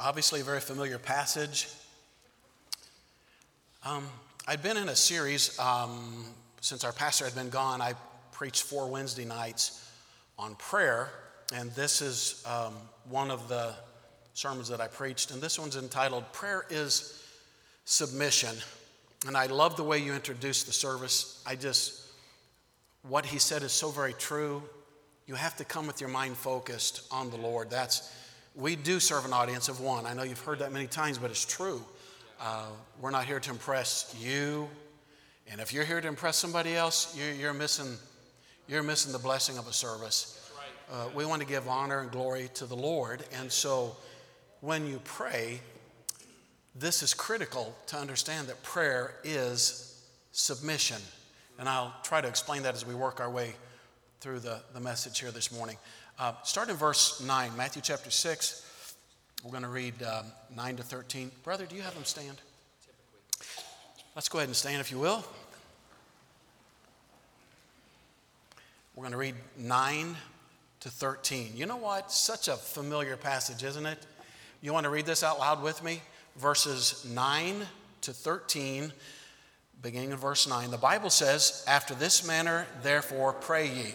Obviously, a very familiar passage. Um, I'd been in a series um, since our pastor had been gone. I preached four Wednesday nights on prayer, and this is um, one of the sermons that I preached. And this one's entitled Prayer is Submission. And I love the way you introduced the service. I just, what he said is so very true. You have to come with your mind focused on the Lord. That's we do serve an audience of one. I know you've heard that many times, but it's true. Uh, we're not here to impress you. And if you're here to impress somebody else, you're, you're missing, you're missing the blessing of a service. Uh, we want to give honor and glory to the Lord. And so when you pray, this is critical to understand that prayer is submission. And I'll try to explain that as we work our way through the, the message here this morning. Uh, start in verse 9, Matthew chapter 6. We're going to read um, 9 to 13. Brother, do you have them stand? Let's go ahead and stand if you will. We're going to read 9 to 13. You know what? Such a familiar passage, isn't it? You want to read this out loud with me? Verses 9 to 13, beginning in verse 9. The Bible says, After this manner, therefore, pray ye.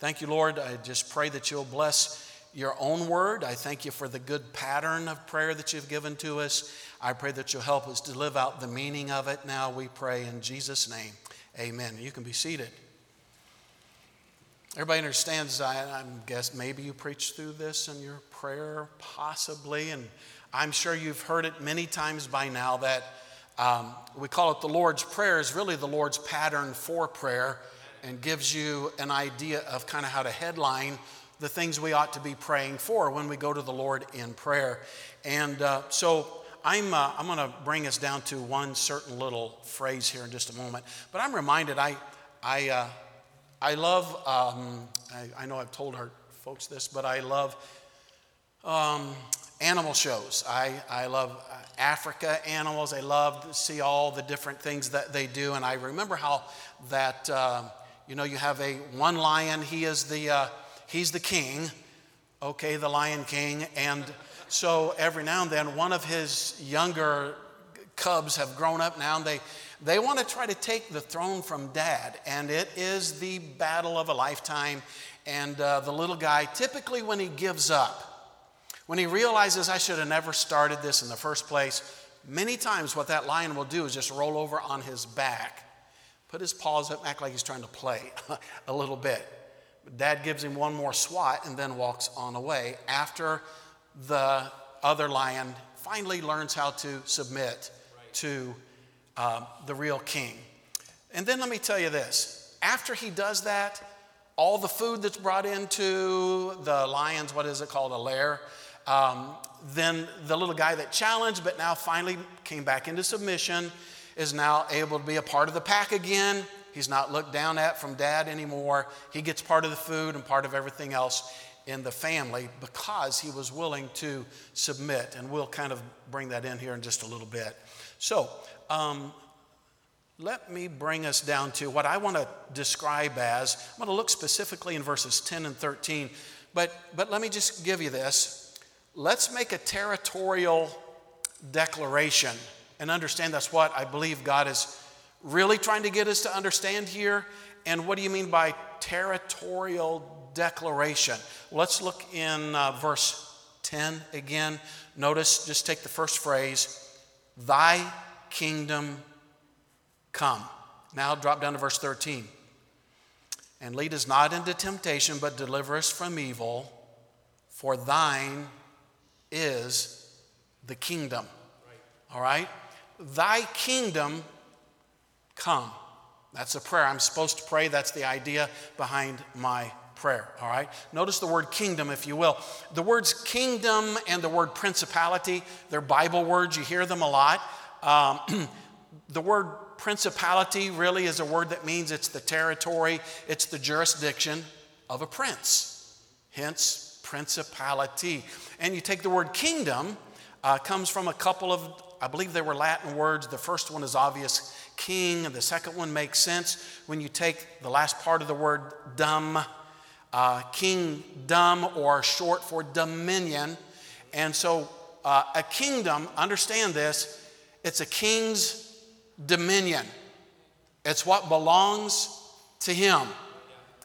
Thank you, Lord. I just pray that you'll bless your own word. I thank you for the good pattern of prayer that you've given to us. I pray that you'll help us to live out the meaning of it. Now we pray in Jesus' name. Amen. You can be seated. Everybody understands, I, I guess maybe you preached through this in your prayer, possibly, and I'm sure you've heard it many times by now that um, we call it the Lord's Prayer, is really the Lord's pattern for prayer and gives you an idea of kind of how to headline the things we ought to be praying for when we go to the Lord in prayer. And uh, so I'm, uh, I'm going to bring us down to one certain little phrase here in just a moment. But I'm reminded, I, I, uh, I love, um, I, I, know I've told our folks this, but I love um, animal shows. I, I love uh, Africa animals. I love to see all the different things that they do. And I remember how that uh, you know, you have a one lion, he is the, uh, he's the king, okay, the lion king. And so every now and then, one of his younger cubs have grown up now and they, they want to try to take the throne from dad. And it is the battle of a lifetime. And uh, the little guy, typically when he gives up, when he realizes I should have never started this in the first place, many times what that lion will do is just roll over on his back put his paws up, act like he's trying to play a little bit. Dad gives him one more swat and then walks on away after the other lion finally learns how to submit right. to uh, the real king. And then let me tell you this after he does that, all the food that's brought into the lion's, what is it called, a lair, um, then the little guy that challenged but now finally came back into submission is now able to be a part of the pack again. He's not looked down at from dad anymore. He gets part of the food and part of everything else in the family because he was willing to submit. And we'll kind of bring that in here in just a little bit. So, um, let me bring us down to what I want to describe as. I'm going to look specifically in verses 10 and 13, but, but let me just give you this. Let's make a territorial declaration and understand that's what I believe God is really trying to get us to understand here. And what do you mean by territorial declaration? Let's look in uh, verse 10 again. Notice, just take the first phrase Thy kingdom come. Now drop down to verse 13. And lead us not into temptation, but deliver us from evil. For thine is the kingdom. All right? Thy kingdom come. That's a prayer I'm supposed to pray. That's the idea behind my prayer. All right? Notice the word kingdom, if you will. The words kingdom and the word principality, they're Bible words. You hear them a lot. Um, the word principality really is a word that means it's the territory, it's the jurisdiction of a prince. Hence, principality. And you take the word kingdom, uh, comes from a couple of, I believe they were Latin words. The first one is obvious king, the second one makes sense when you take the last part of the word dumb, uh, kingdom, or short for dominion. And so, uh, a kingdom, understand this, it's a king's dominion. It's what belongs to him.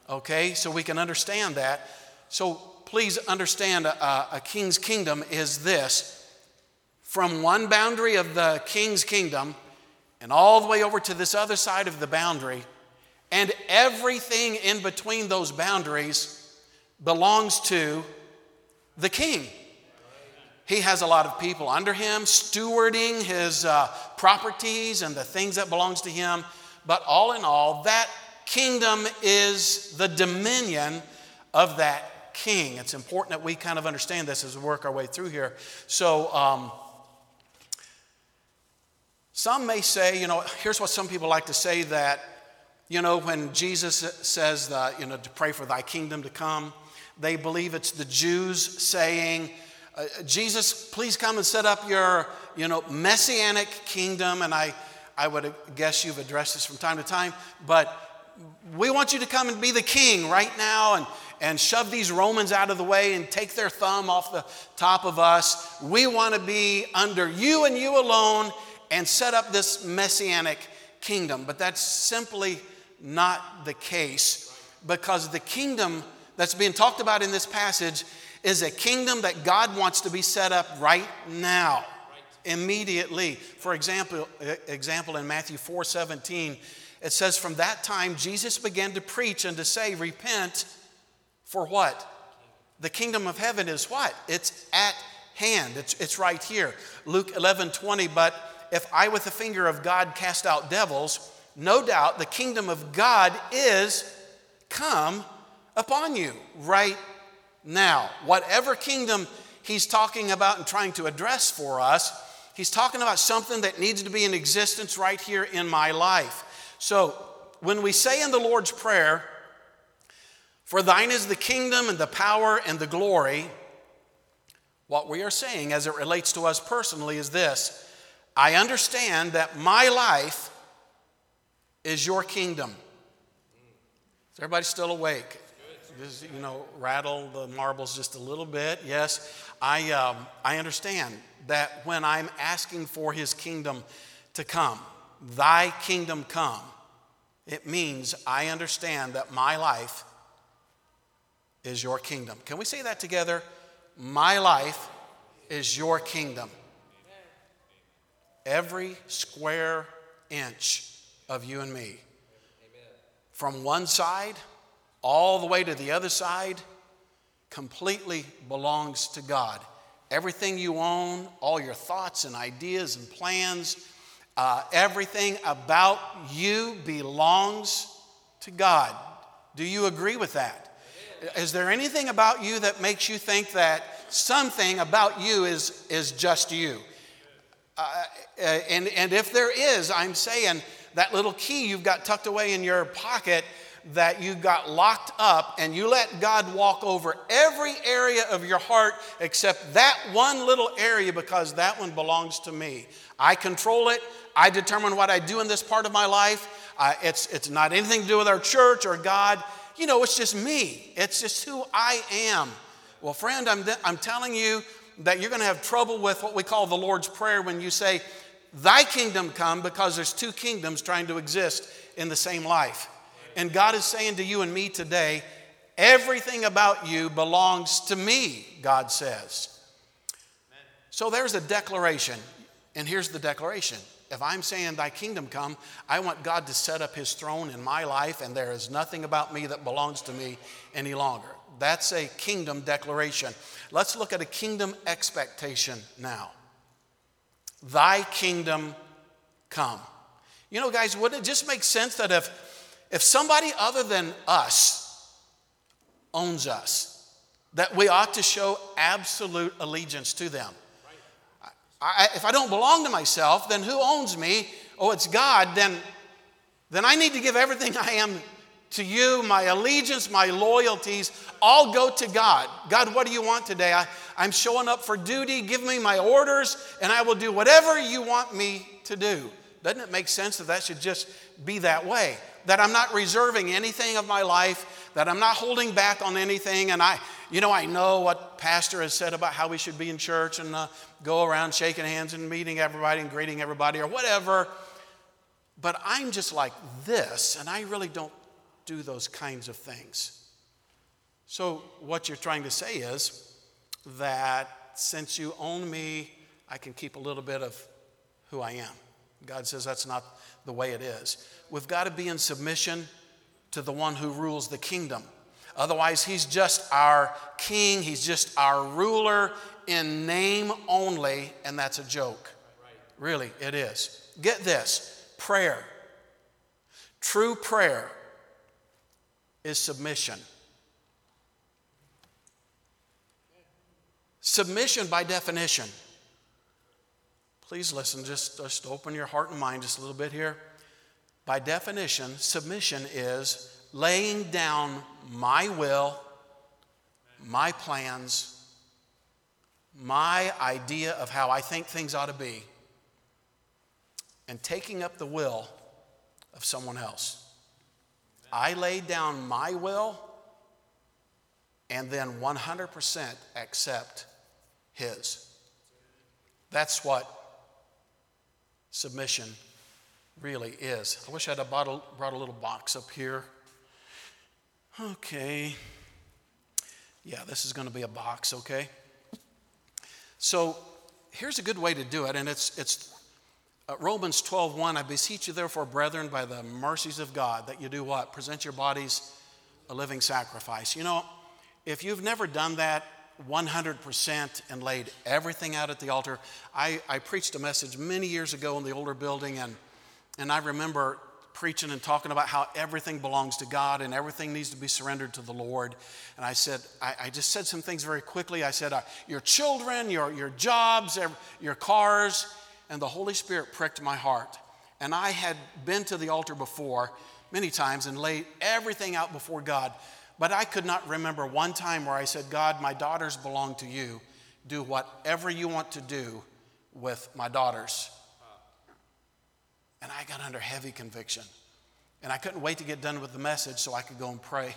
Okay, so we can understand that. So please understand a, a, king's kingdom is this from one boundary of the king's kingdom and all the way over to this other side of the boundary, and everything in between those boundaries belongs to the king. He has a lot of people under him, stewarding his uh, properties and the things that belongs to him. But all in all, that kingdom is the dominion of that king. It's important that we kind of understand this as we work our way through here. So, um, some may say, you know, here's what some people like to say that, you know, when Jesus says, you know, to pray for thy kingdom to come, they believe it's the Jews saying, uh, Jesus, please come and set up your, you know, messianic kingdom. And I, I would guess you've addressed this from time to time, but we want you to come and be the king right now and, and shove these Romans out of the way and take their thumb off the top of us. We want to be under you and you alone and set up this messianic kingdom. But that's simply not the case because the kingdom that's being talked about in this passage is a kingdom that God wants to be set up right now, immediately. For example, example in Matthew 4 17, it says, From that time Jesus began to preach and to say, Repent for what? The kingdom of heaven is what? It's at hand, it's, it's right here. Luke 11 20, but if I with the finger of God cast out devils, no doubt the kingdom of God is come upon you right now. Whatever kingdom he's talking about and trying to address for us, he's talking about something that needs to be in existence right here in my life. So when we say in the Lord's Prayer, For thine is the kingdom and the power and the glory, what we are saying as it relates to us personally is this I understand that my life is your kingdom. Is everybody still awake? just, you know, rattle the marbles just a little bit. Yes, I, um, I understand that when I'm asking for his kingdom to come, thy kingdom come, it means I understand that my life is your kingdom. Can we say that together? My life is your kingdom. Every square inch of you and me. From one side all the way to the other side completely belongs to God. Everything you own, all your thoughts and ideas and plans, uh, everything about you belongs to God. Do you agree with that? Is there anything about you that makes you think that something about you is, is just you? Uh, and, and if there is, I'm saying that little key you've got tucked away in your pocket that you got locked up and you let God walk over every area of your heart except that one little area because that one belongs to me. I control it. I determine what I do in this part of my life. Uh, it's, it's not anything to do with our church or God. You know, it's just me. It's just who I am. Well, friend, I'm, I'm telling you that you're going to have trouble with what we call the Lord's Prayer when you say, Thy kingdom come, because there's two kingdoms trying to exist in the same life. And God is saying to you and me today, everything about you belongs to me, God says. So there's a declaration. And here's the declaration if I'm saying, Thy kingdom come, I want God to set up His throne in my life, and there is nothing about me that belongs to me any longer. That's a kingdom declaration. Let's look at a kingdom expectation now. Thy kingdom come. You know, guys, wouldn't it just make sense that if, if somebody other than us owns us, that we ought to show absolute allegiance to them? I, if I don't belong to myself, then who owns me? Oh, it's God. Then, then I need to give everything I am to you. My allegiance, my loyalties, all go to God. God, what do you want today? I, I'm showing up for duty. Give me my orders, and I will do whatever you want me to do. Doesn't it make sense that that should just be that way? That I'm not reserving anything of my life, that I'm not holding back on anything, and I, you know, I know what Pastor has said about how we should be in church and uh, go around shaking hands and meeting everybody and greeting everybody or whatever. But I'm just like this, and I really don't do those kinds of things. So, what you're trying to say is that since you own me, I can keep a little bit of who I am. God says that's not the way it is. We've got to be in submission to the one who rules the kingdom. Otherwise, he's just our king, he's just our ruler in name only, and that's a joke. Really, it is. Get this prayer. True prayer is submission. Submission, by definition, please listen, just, just open your heart and mind just a little bit here. By definition, submission is laying down my will, my plans, my idea of how I think things ought to be, and taking up the will of someone else. I lay down my will and then 100% accept His. That's what submission really is. I wish I'd have brought a, brought a little box up here. Okay. Yeah, this is going to be a box, okay? So here's a good way to do it, and it's, it's uh, Romans 12 1. I beseech you, therefore, brethren, by the mercies of God, that you do what? Present your bodies a living sacrifice. You know, if you've never done that 100% and laid everything out at the altar, I, I preached a message many years ago in the older building, and, and I remember preaching and talking about how everything belongs to God and everything needs to be surrendered to the Lord. And I said, I, I just said some things very quickly. I said, uh, Your children, your, your jobs, your cars, and the Holy Spirit pricked my heart. And I had been to the altar before many times and laid everything out before God. But I could not remember one time where I said, God, my daughters belong to you. Do whatever you want to do with my daughters. And I got under heavy conviction. And I couldn't wait to get done with the message so I could go and pray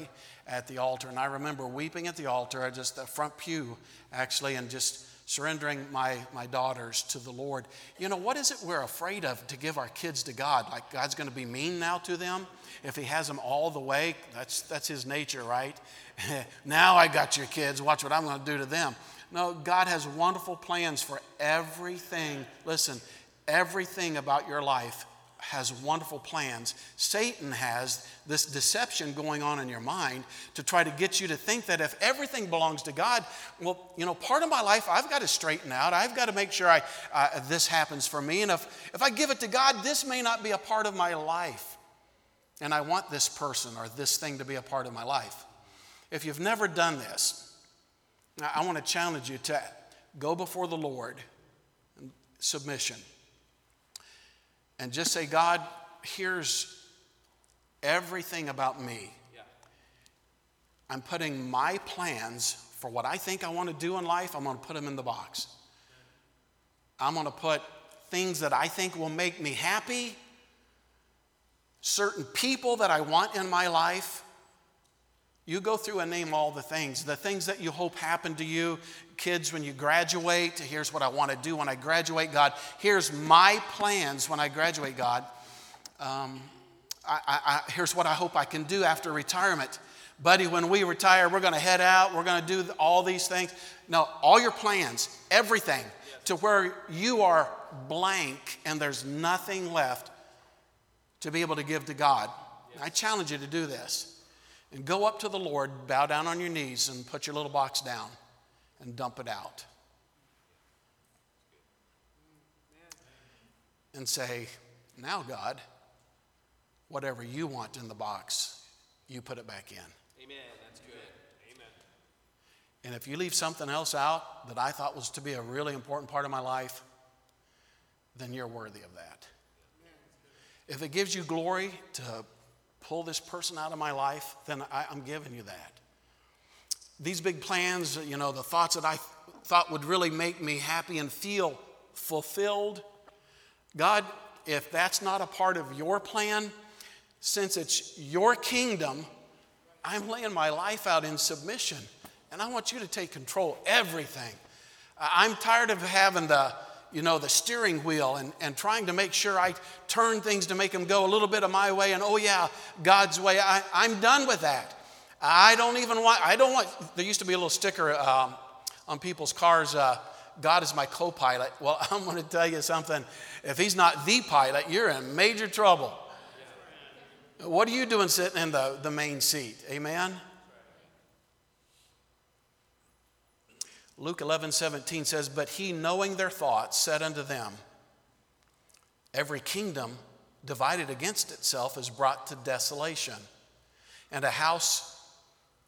at the altar. And I remember weeping at the altar, I just the front pew actually, and just surrendering my, my daughters to the Lord. You know, what is it we're afraid of to give our kids to God? Like God's going to be mean now to them? If He has them all the way, that's, that's His nature, right? now I got your kids, watch what I'm going to do to them. No, God has wonderful plans for everything. Listen, everything about your life has wonderful plans. Satan has this deception going on in your mind to try to get you to think that if everything belongs to God, well, you know, part of my life I've got to straighten out. I've got to make sure I, uh, this happens for me. And if, if I give it to God, this may not be a part of my life. And I want this person or this thing to be a part of my life. If you've never done this, I want to challenge you to go before the Lord submission and just say, God, here's everything about me. I'm putting my plans for what I think I want to do in life, I'm going to put them in the box. I'm going to put things that I think will make me happy, certain people that I want in my life. You go through and name all the things, the things that you hope happen to you, kids, when you graduate. Here's what I want to do when I graduate, God. Here's my plans when I graduate, God. Um, I, I, here's what I hope I can do after retirement. Buddy, when we retire, we're going to head out, we're going to do all these things. No, all your plans, everything. to where you are blank and there's nothing left to be able to give to God. I challenge you to do this and go up to the Lord, bow down on your knees, and put your little box down and dump it out. And say, Now, God, whatever you want in the box, you put it back in. Amen. That's good. Amen. And if you leave something else out that I thought was to be a really important part of my life, then you're worthy of that. If it gives you glory to pull this person out of my life, then I, am giving you that. These big plans, you know, the thoughts that I thought would really make me happy and feel fulfilled, God, if that's not a part of your plan, since it's your kingdom, I'm laying my life out in submission. And I want you to take control everything. I'm tired of having the you know, the steering wheel and, and trying to make sure I turn things to make them go a little bit of my way and, oh, yeah, God's way. I, I'm done with that. I don't even want, I don't want, there used to be a little sticker um, on people's cars, uh, God is my co pilot. Well, I'm going to tell you something. If He's not the pilot, you're in major trouble. What are you doing sitting in the, the main seat? Amen? Luke 11, 17 says, But he, knowing their thoughts, said unto them, Every kingdom divided against itself is brought to desolation. And a house,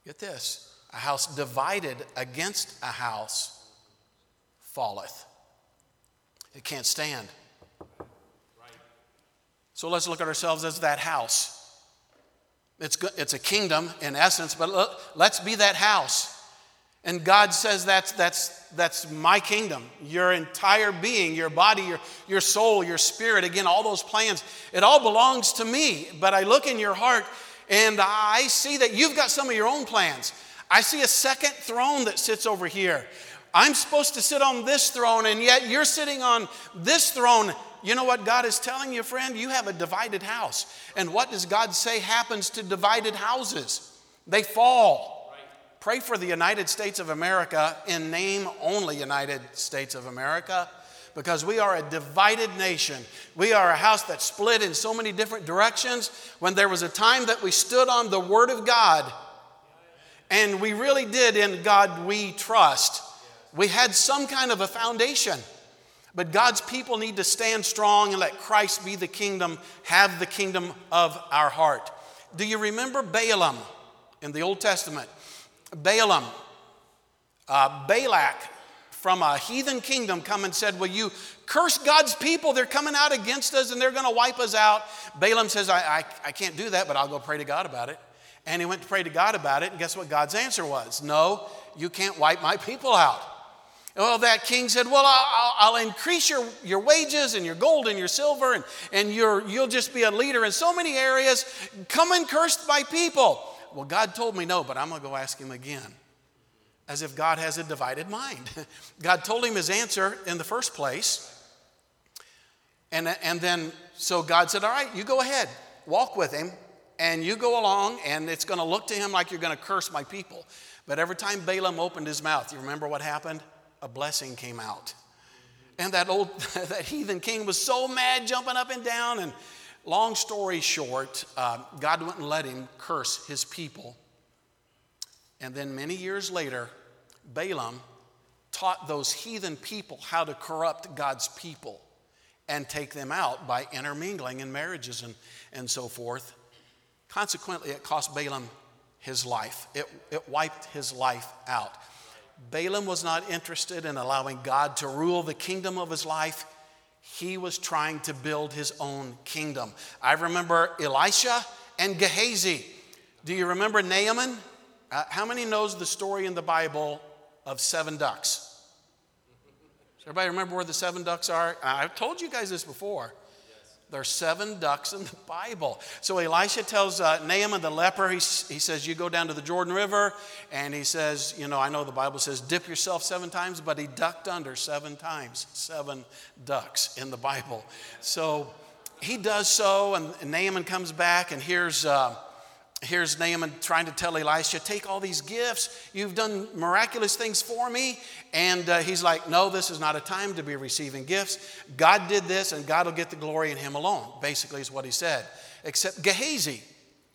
get this, a house divided against a house falleth. It can't stand. So let's look at ourselves as that house. It's, it's a kingdom in essence, but let's be that house. And God says that's, that's, that's my kingdom. Your entire being, your body, your, your soul, your spirit, again, all those plans, it all belongs to me. But I look in your heart and I see that you've got some of your own plans. I see a second throne that sits over here. I'm supposed to sit on this throne, and yet you're sitting on this throne. You know what God is telling you, friend? You have a divided house. And what does God say happens to divided houses? They fall. Pray for the United States of America in name only United States of America because we are a divided nation. We are a house that split in so many different directions. When there was a time that we stood on the Word of God and we really did in God we trust, we had some kind of a foundation. But God's people need to stand strong and let Christ be the kingdom, have the kingdom of our heart. Do you remember Balaam in the Old Testament? Balaam, uh, Balak from a heathen kingdom come and said, Will you curse God's people? They're coming out against us and they're going to wipe us out. Balaam says, I, I, I can't do that, but I'll go pray to God about it. And he went to pray to God about it, and guess what God's answer was? No, you can't wipe my people out. Well, that king said, Well, I'll, I'll, increase your, your wages and your gold and your silver, and, and you you'll just be a leader in so many areas. Come and curse my people. Well, God told me no, but I'm going to go ask him again. As if God has a divided mind. God told him his answer in the first place. And, and then, so God said, All right, you go ahead, walk with him, and you go along, and it's going to look to him like you're going to curse my people. But every time Balaam opened his mouth, you remember what happened? A blessing came out. And that old, that heathen king was so mad, jumping up and down, and long story short, uh, God wouldn't let him curse his people. And then many years later, Balaam taught those heathen people how to corrupt God's people and take them out by intermingling in marriages and, and so forth. Consequently, it cost Balaam his life, it, it wiped his life out. Balaam was not interested in allowing God to rule the kingdom of his life he was trying to build his own kingdom. I remember Elisha and Gehazi. Do you remember Naaman? Uh, how many knows the story in the Bible of seven ducks? Does everybody remember where the seven ducks are? I've told you guys this before. There are seven ducks in the Bible. So Elisha tells uh, Naaman the leper, he, he says, You go down to the Jordan River. And he says, You know, I know the Bible says dip yourself seven times, but he ducked under seven times. Seven ducks in the Bible. So he does so, and Naaman comes back, and hears. uh, here's Naaman trying to tell Elisha, Take all these gifts. You've done miraculous things for me. And uh, he's like, No, this is not a time to be receiving gifts. God did this, and God will get the glory in him alone, basically, is what he said. Except Gehazi,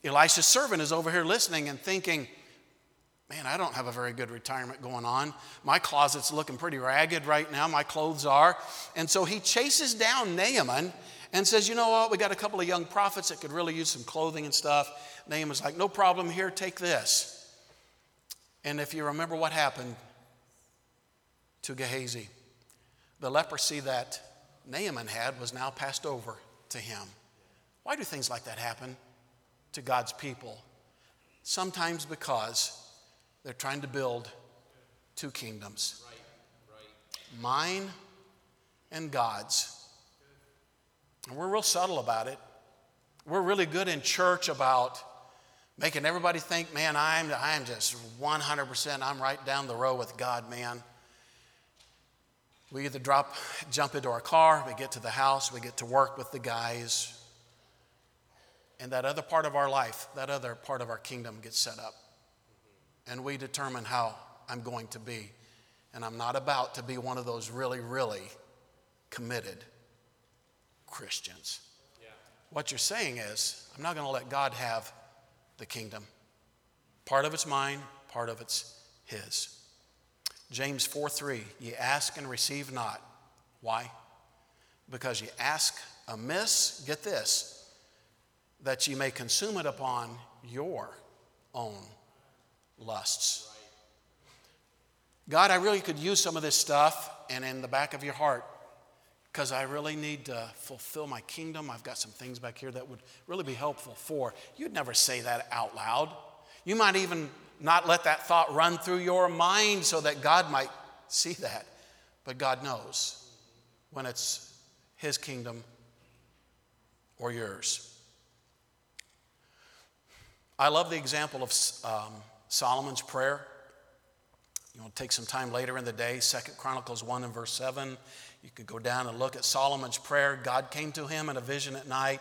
Elisha's servant, is over here listening and thinking, Man, I don't have a very good retirement going on. My closet's looking pretty ragged right now. My clothes are. And so he chases down Naaman and says, You know what? We got a couple of young prophets that could really use some clothing and stuff. Naaman's like, No problem here, take this. And if you remember what happened to Gehazi, the leprosy that Naaman had was now passed over to him. Why do things like that happen to God's people? Sometimes because they're trying to build two kingdoms mine and God's. And we're real subtle about it. We're really good in church about making everybody think, man, I'm, I'm just 100%, I'm right down the row with God, man. We either drop, jump into our car, we get to the house, we get to work with the guys, and that other part of our life, that other part of our kingdom gets set up. And we determine how I'm going to be. And I'm not about to be one of those really, really committed Christians. Yeah. What you're saying is, I'm not going to let God have the kingdom. Part of it's mine, part of it's His. James 4 3, ye ask and receive not. Why? Because ye ask amiss, get this, that ye may consume it upon your own lusts. God, I really could use some of this stuff, and in the back of your heart, because I really need to fulfill my kingdom. I've got some things back here that would really be helpful for. You'd never say that out loud. You might even not let that thought run through your mind so that God might see that. But God knows when it's His kingdom or yours. I love the example of um, Solomon's prayer. You want to take some time later in the day, Second Chronicles 1 and verse 7. You could go down and look at Solomon's prayer. God came to him in a vision at night.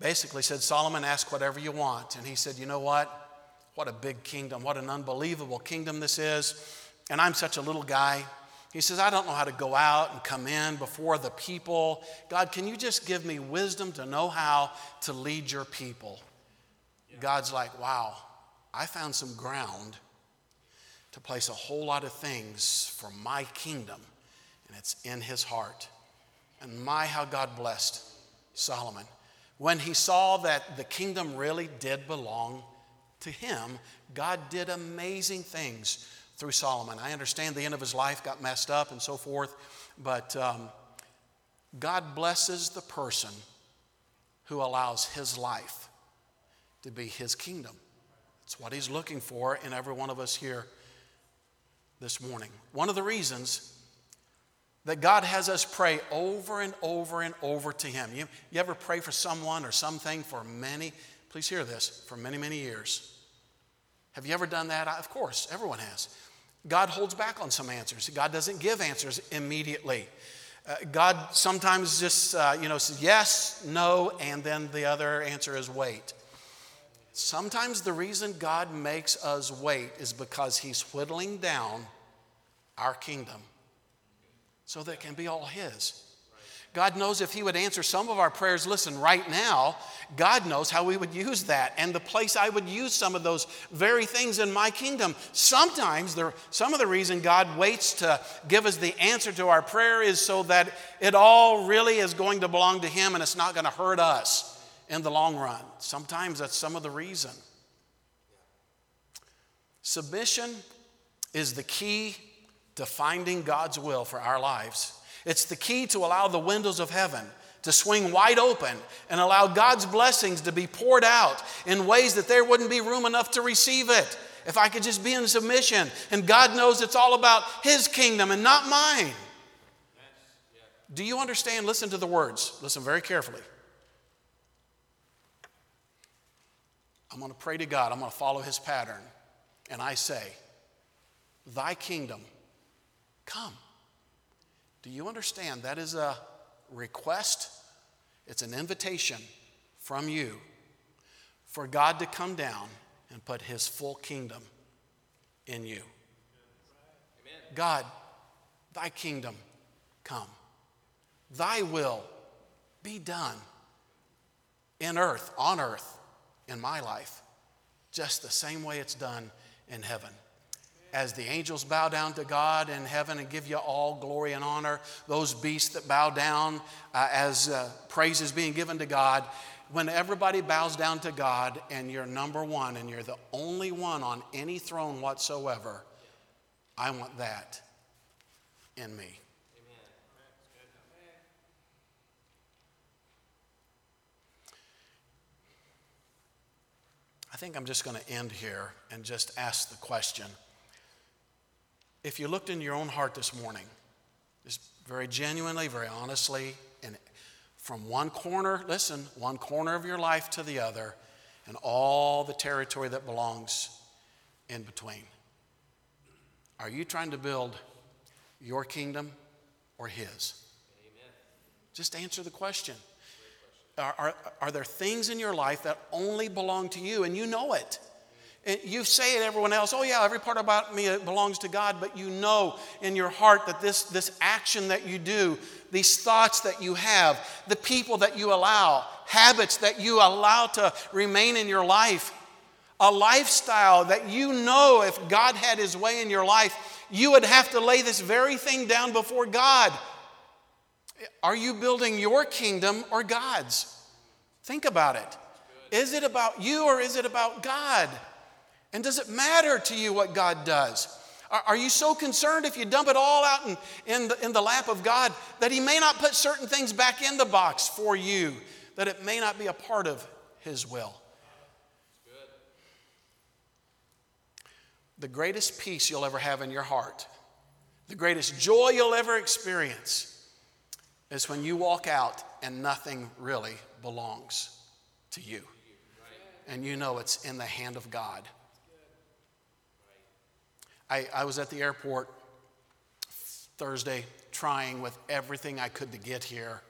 Basically said, Solomon, ask whatever you want. And he said, You know what? What a big kingdom. What an unbelievable kingdom this is. And I'm such a little guy. He says, I don't know how to go out and come in before the people. God, can you just give me wisdom to know how to lead your people? Yeah. God's like, wow, I found some ground to place a whole lot of things for my kingdom and it's in his heart. And my, how God blessed Solomon. When he saw that the kingdom really did belong to him, God did amazing things through Solomon. I understand the end of his life got messed up and so forth, but um, God blesses the person who allows his life to be his kingdom. It's what he's looking for in every one of us here this morning. One of the reasons that God has us pray over and over and over to Him. You, you ever pray for someone or something for many, please hear this, for many, many years? Have you ever done that? Of course, everyone has. God holds back on some answers. God doesn't give answers immediately. Uh, God sometimes just, uh, you know, says yes, no, and then the other answer is wait. Sometimes the reason God makes us wait is because He's whittling down our kingdom so that can be all His. God knows if He would answer some of our prayers, listen, right now, God knows how we would use that and the place I would use some of those very things in my kingdom. Sometimes, there, some of the reason God waits to give us the answer to our prayer is so that it all really is going to belong to Him and it's not going to hurt us in the long run. Sometimes that's some of the reason. Submission is the key to finding God's will for our lives. It's the key to allow the windows of heaven to swing wide open and allow God's blessings to be poured out in ways that there wouldn't be room enough to receive it. If I could just be in submission, and God knows it's all about His kingdom and not mine. Do you understand? Listen to the words. Listen very carefully. I'm going to pray to God. I'm going to follow His pattern. And I say, Thy kingdom Come. Do you understand? That is a request, it's an invitation from you for God to come down and put his full kingdom in you. God, thy kingdom come. Thy will be done in earth, on earth, in my life, just the same way it's done in heaven. As the angels bow down to God in heaven and give you all glory and honor, those beasts that bow down uh, as uh, praise is being given to God, when everybody bows down to God and you're number one and you're the only one on any throne whatsoever, I want that in me. I think I'm just going to end here and just ask the question. If you looked in your own heart this morning, just very genuinely, very honestly, and from one corner, listen, one corner of your life to the other, and all the territory that belongs in between. Are you trying to build your kingdom or His? Amen. Just answer the question. Are, are, are, there things in your life that only belong to you and you know it? You say it everyone else, oh, yeah, every part about me belongs to God, but you know in your heart that this, this action that you do, these thoughts that you have, the people that you allow, habits that you allow to remain in your life, a lifestyle that you know if God had His way in your life, you would have to lay this very thing down before God. Are you building your kingdom or God's? Think about it. Is it about you or is it about God? And does it matter to you what God does? Are, you so concerned if you dump it all out in, in, the, in the lap of God that He may not put certain things back in the box for you, that it may not be a part of His will? The greatest peace you'll ever have in your heart, the greatest joy you'll ever experience is when you walk out and nothing really belongs to you. And you know it's in the hand of God. I, I was at the airport Thursday trying with everything I could to get here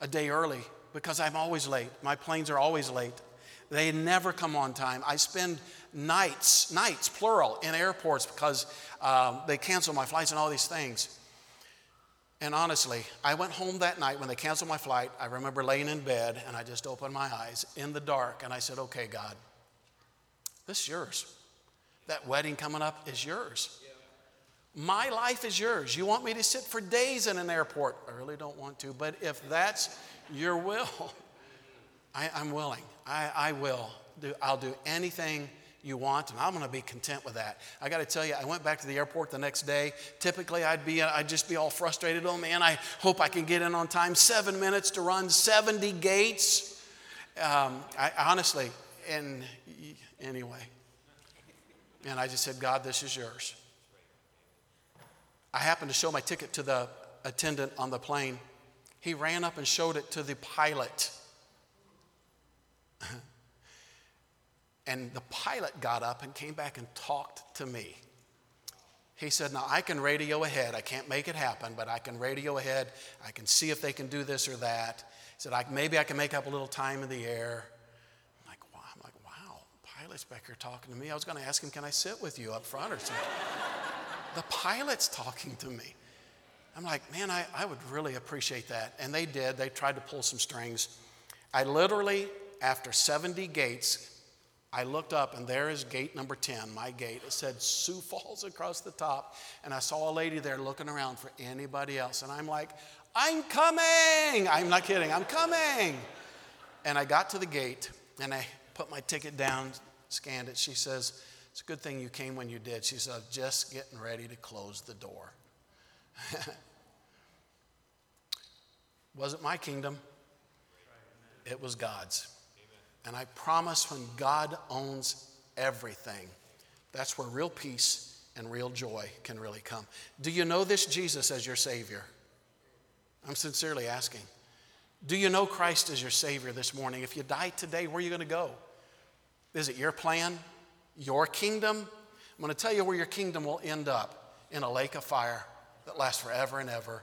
a day early because I'm always late. My planes are always late. They never come on time. I spend nights, nights, plural, in airports because um, they cancel my flights and all these things. And honestly, I went home that night when they canceled my flight. I remember laying in bed and I just opened my eyes in the dark and I said, Okay, God, this is yours. That wedding coming up is yours. My life is yours. You want me to sit for days in an airport? I really don't want to, but if that's your will, I, am willing. I, I will. Do, I'll do anything you want, and I'm going to be content with that. I got to tell you, I went back to the airport the next day. Typically, I'd be, I'd just be all frustrated. Oh man, I hope I can get in on time. Seven minutes to run 70 gates. Um, I honestly, and anyway, and I just said, God, this is yours. I happened to show my ticket to the attendant on the plane. He ran up and showed it to the pilot. And the pilot got up and came back and talked to me. He said, Now I can radio ahead. I can't make it happen, but I can radio ahead. I can see if they can do this or that. He said, Maybe I can make up a little time in the air. I'm like, wow. I'm like, wow, pilot's back here talking to me. I was going to ask him, Can I sit with you up front or something? the pilot's talking to me. I'm like, Man, I, I would really appreciate that. And they did. They tried to pull some strings. I literally, after 70 gates, I looked up and there is gate number 10, my gate. It said Sioux Falls across the top. And I saw a lady there looking around for anybody else. And I'm like, I'm coming. I'm not kidding, I'm coming. And I got to the gate and I put my ticket down, scanned it. She says, It's a good thing you came when you did. She said, just getting ready to close the door. Wasn't my kingdom, it was God's. And I promise when God owns everything, that's where real peace and real joy can really come. Do you know this Jesus as your Savior? I'm sincerely asking. Do you know Christ as your Savior this morning? If you die today, where are you going to go? Is it your plan? Your kingdom? I'm going to tell you where your kingdom will end up in a lake of fire that lasts forever and ever.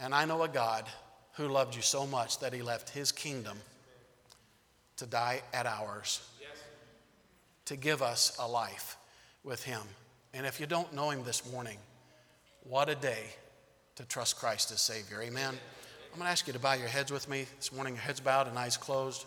And I know a God who loved you so much that he left his kingdom to die at ours, to give us a life with him. And if you don't know him this morning, what a day to trust Christ as Savior. Amen. I'm going to ask you to bow your heads with me this morning, your heads bowed and eyes closed.